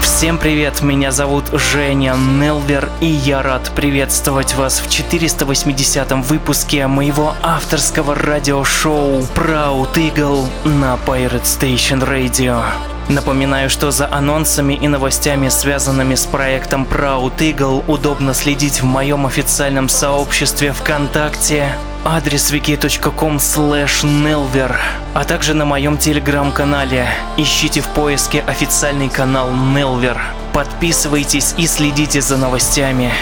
Всем привет, меня зовут Женя Нелвер, и я рад приветствовать вас в 480-м выпуске моего авторского радиошоу Proud Eagle на Pirate Station Radio. Напоминаю, что за анонсами и новостями, связанными с проектом Proud Eagle, удобно следить в моем официальном сообществе ВКонтакте, адрес wiki.com nelver, а также на моем телеграм-канале. Ищите в поиске официальный канал Nelver. Подписывайтесь и следите за новостями.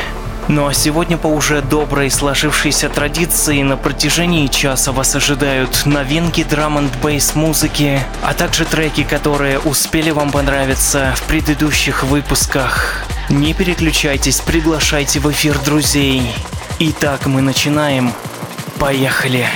Ну а сегодня по уже доброй сложившейся традиции на протяжении часа вас ожидают новинки драм н бейс музыки, а также треки, которые успели вам понравиться в предыдущих выпусках. Не переключайтесь, приглашайте в эфир друзей. Итак, мы начинаем. Поехали!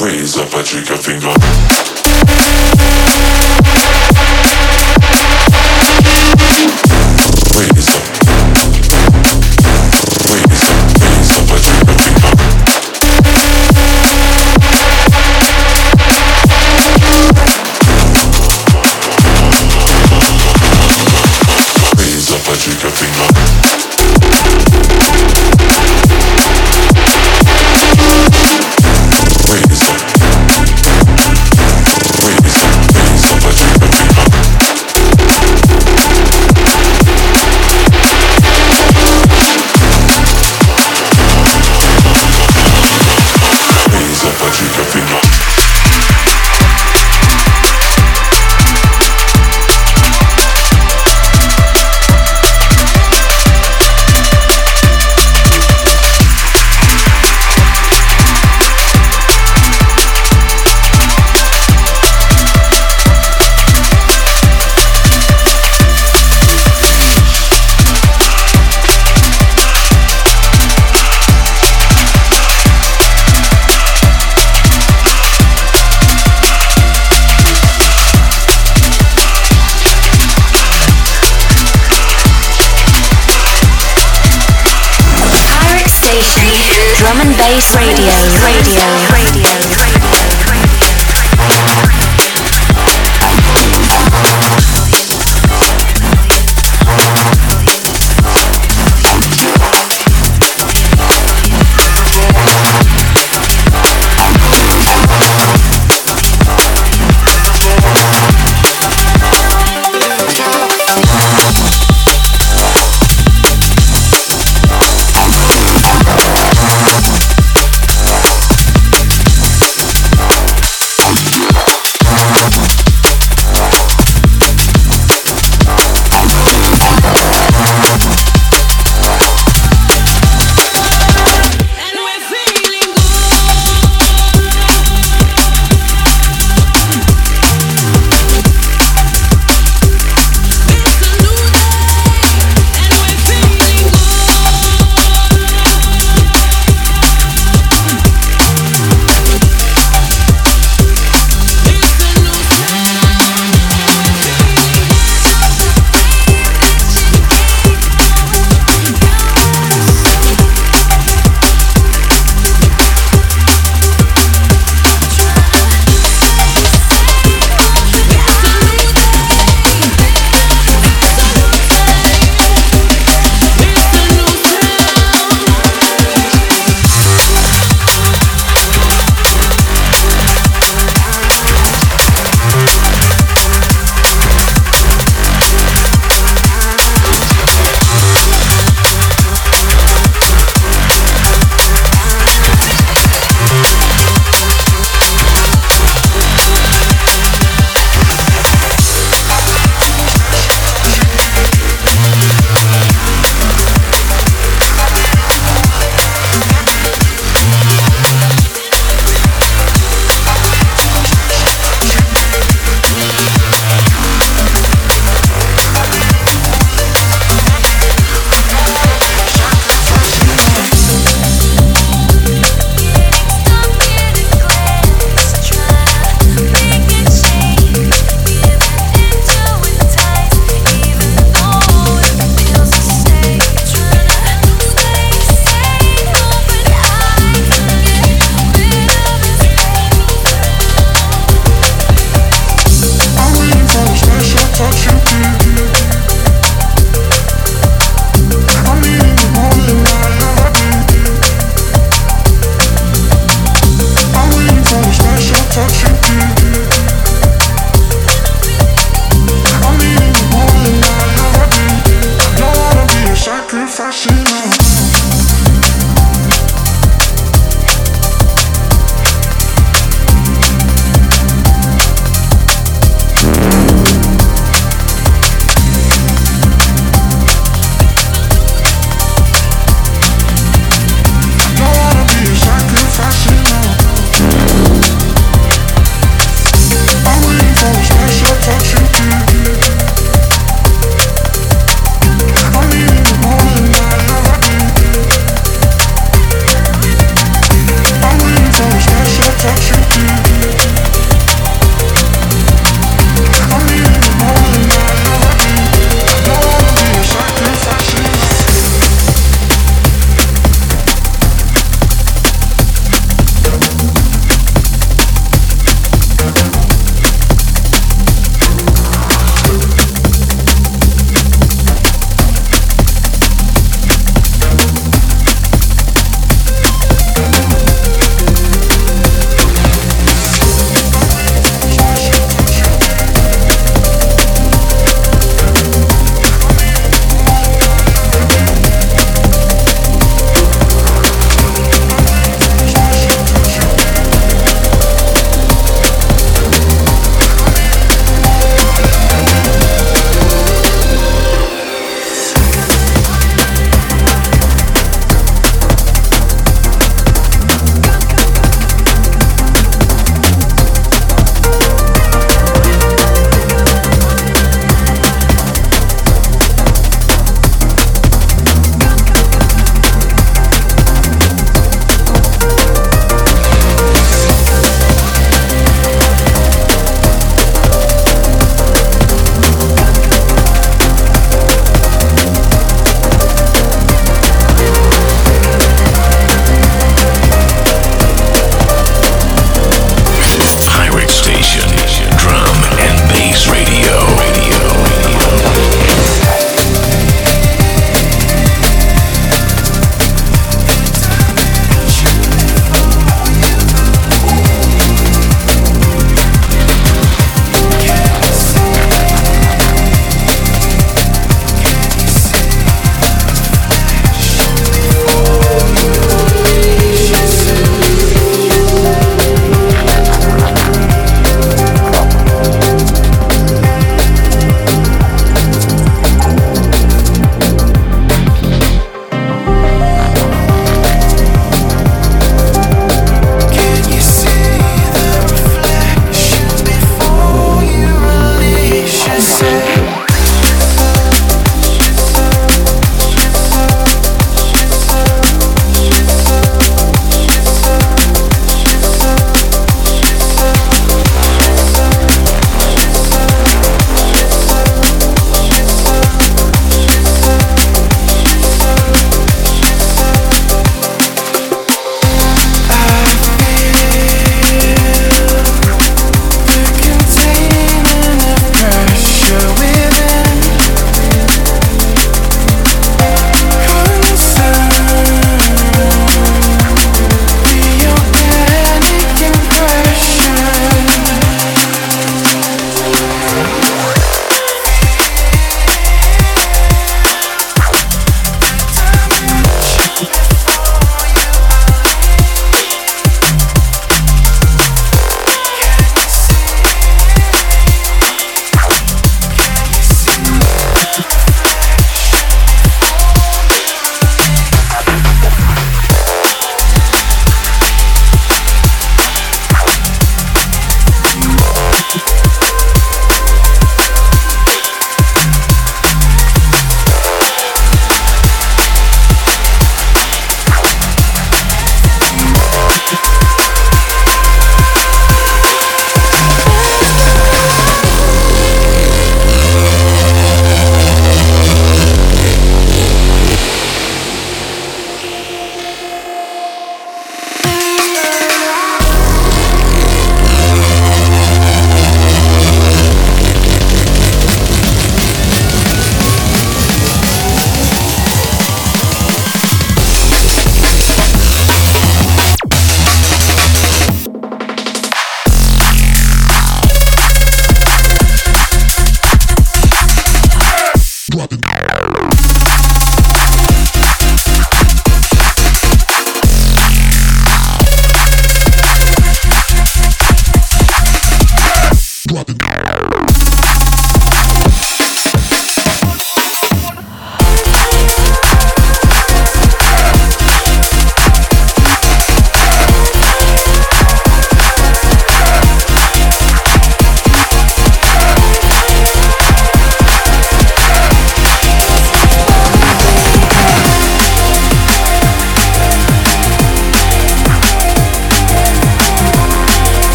Squeeze a trigger finger.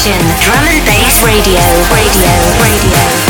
Drum and Bass Radio, Radio, Radio.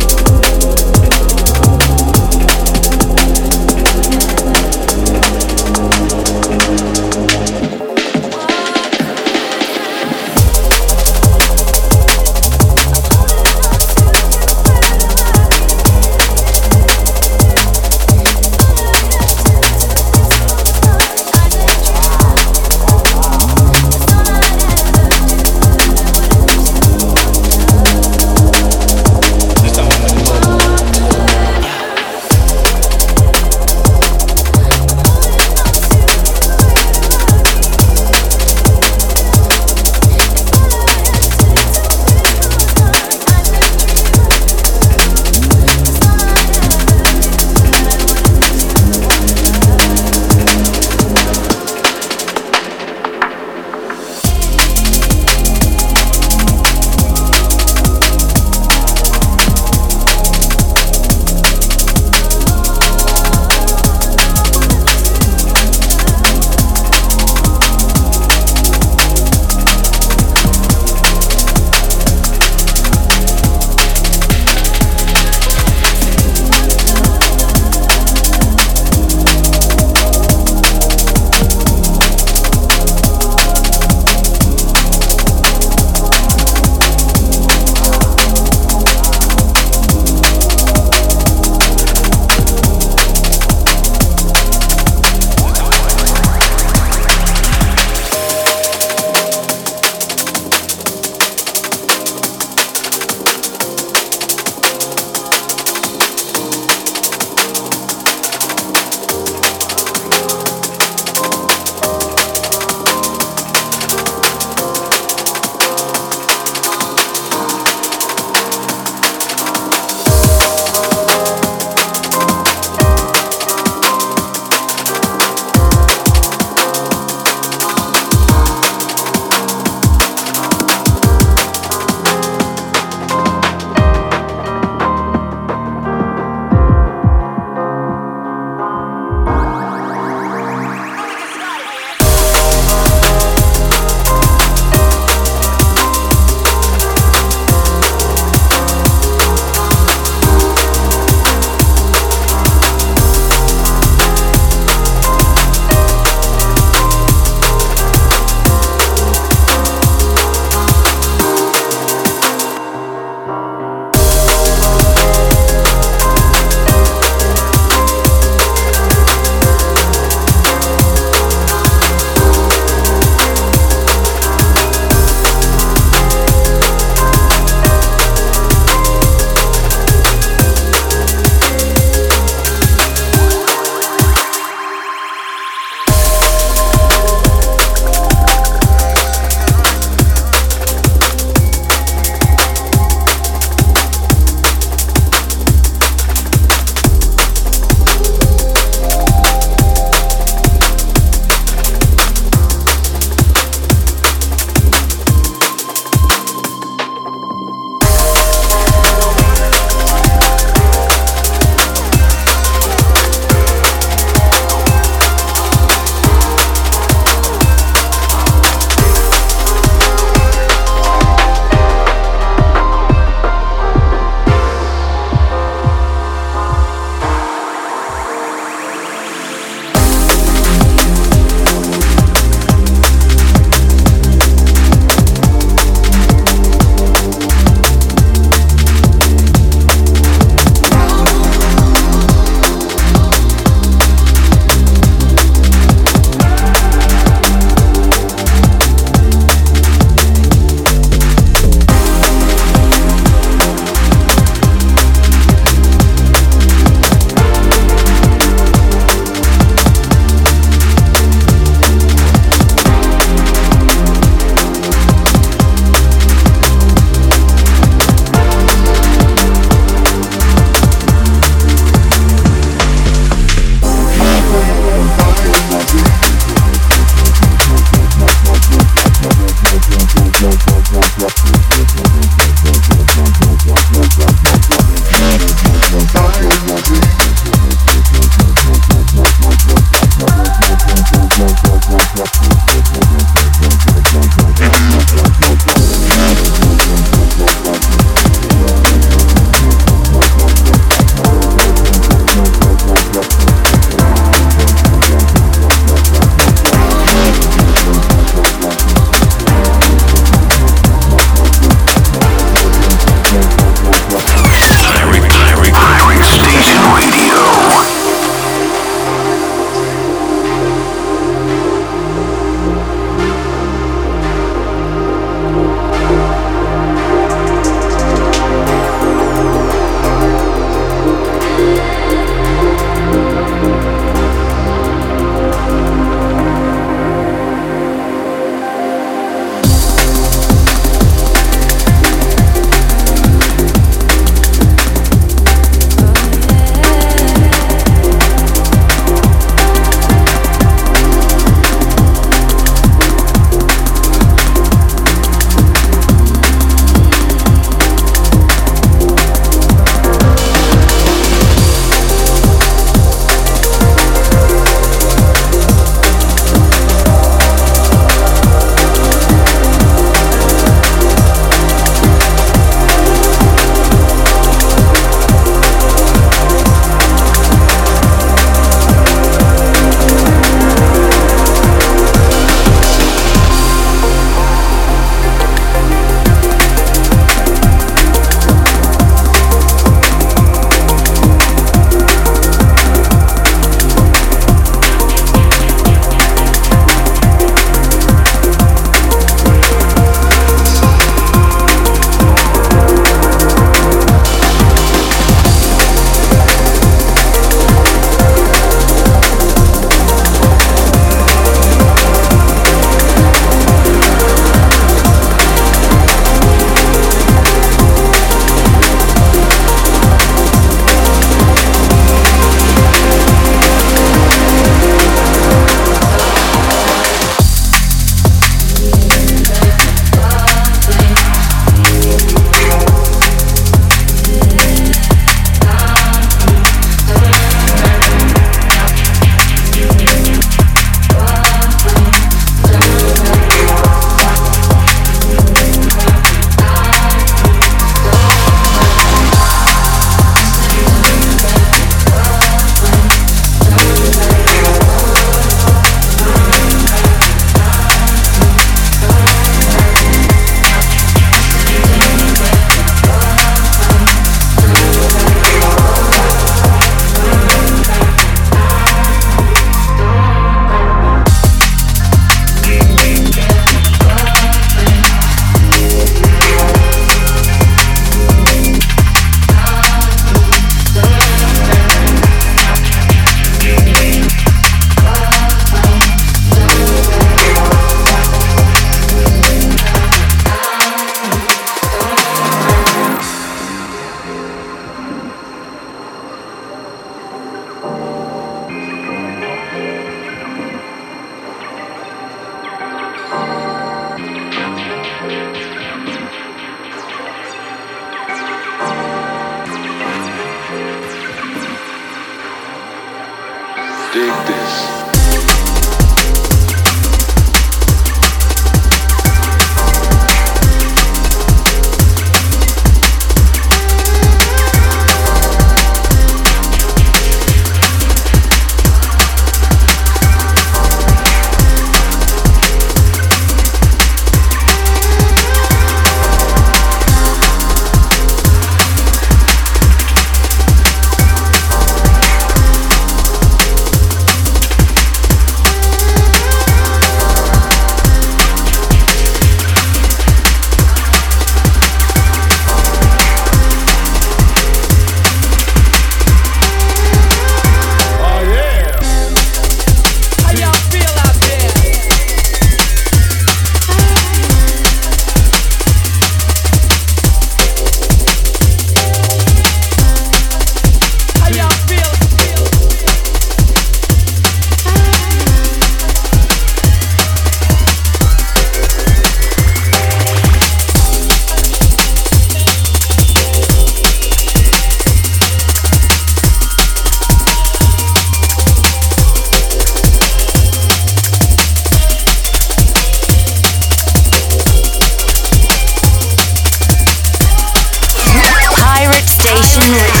mix.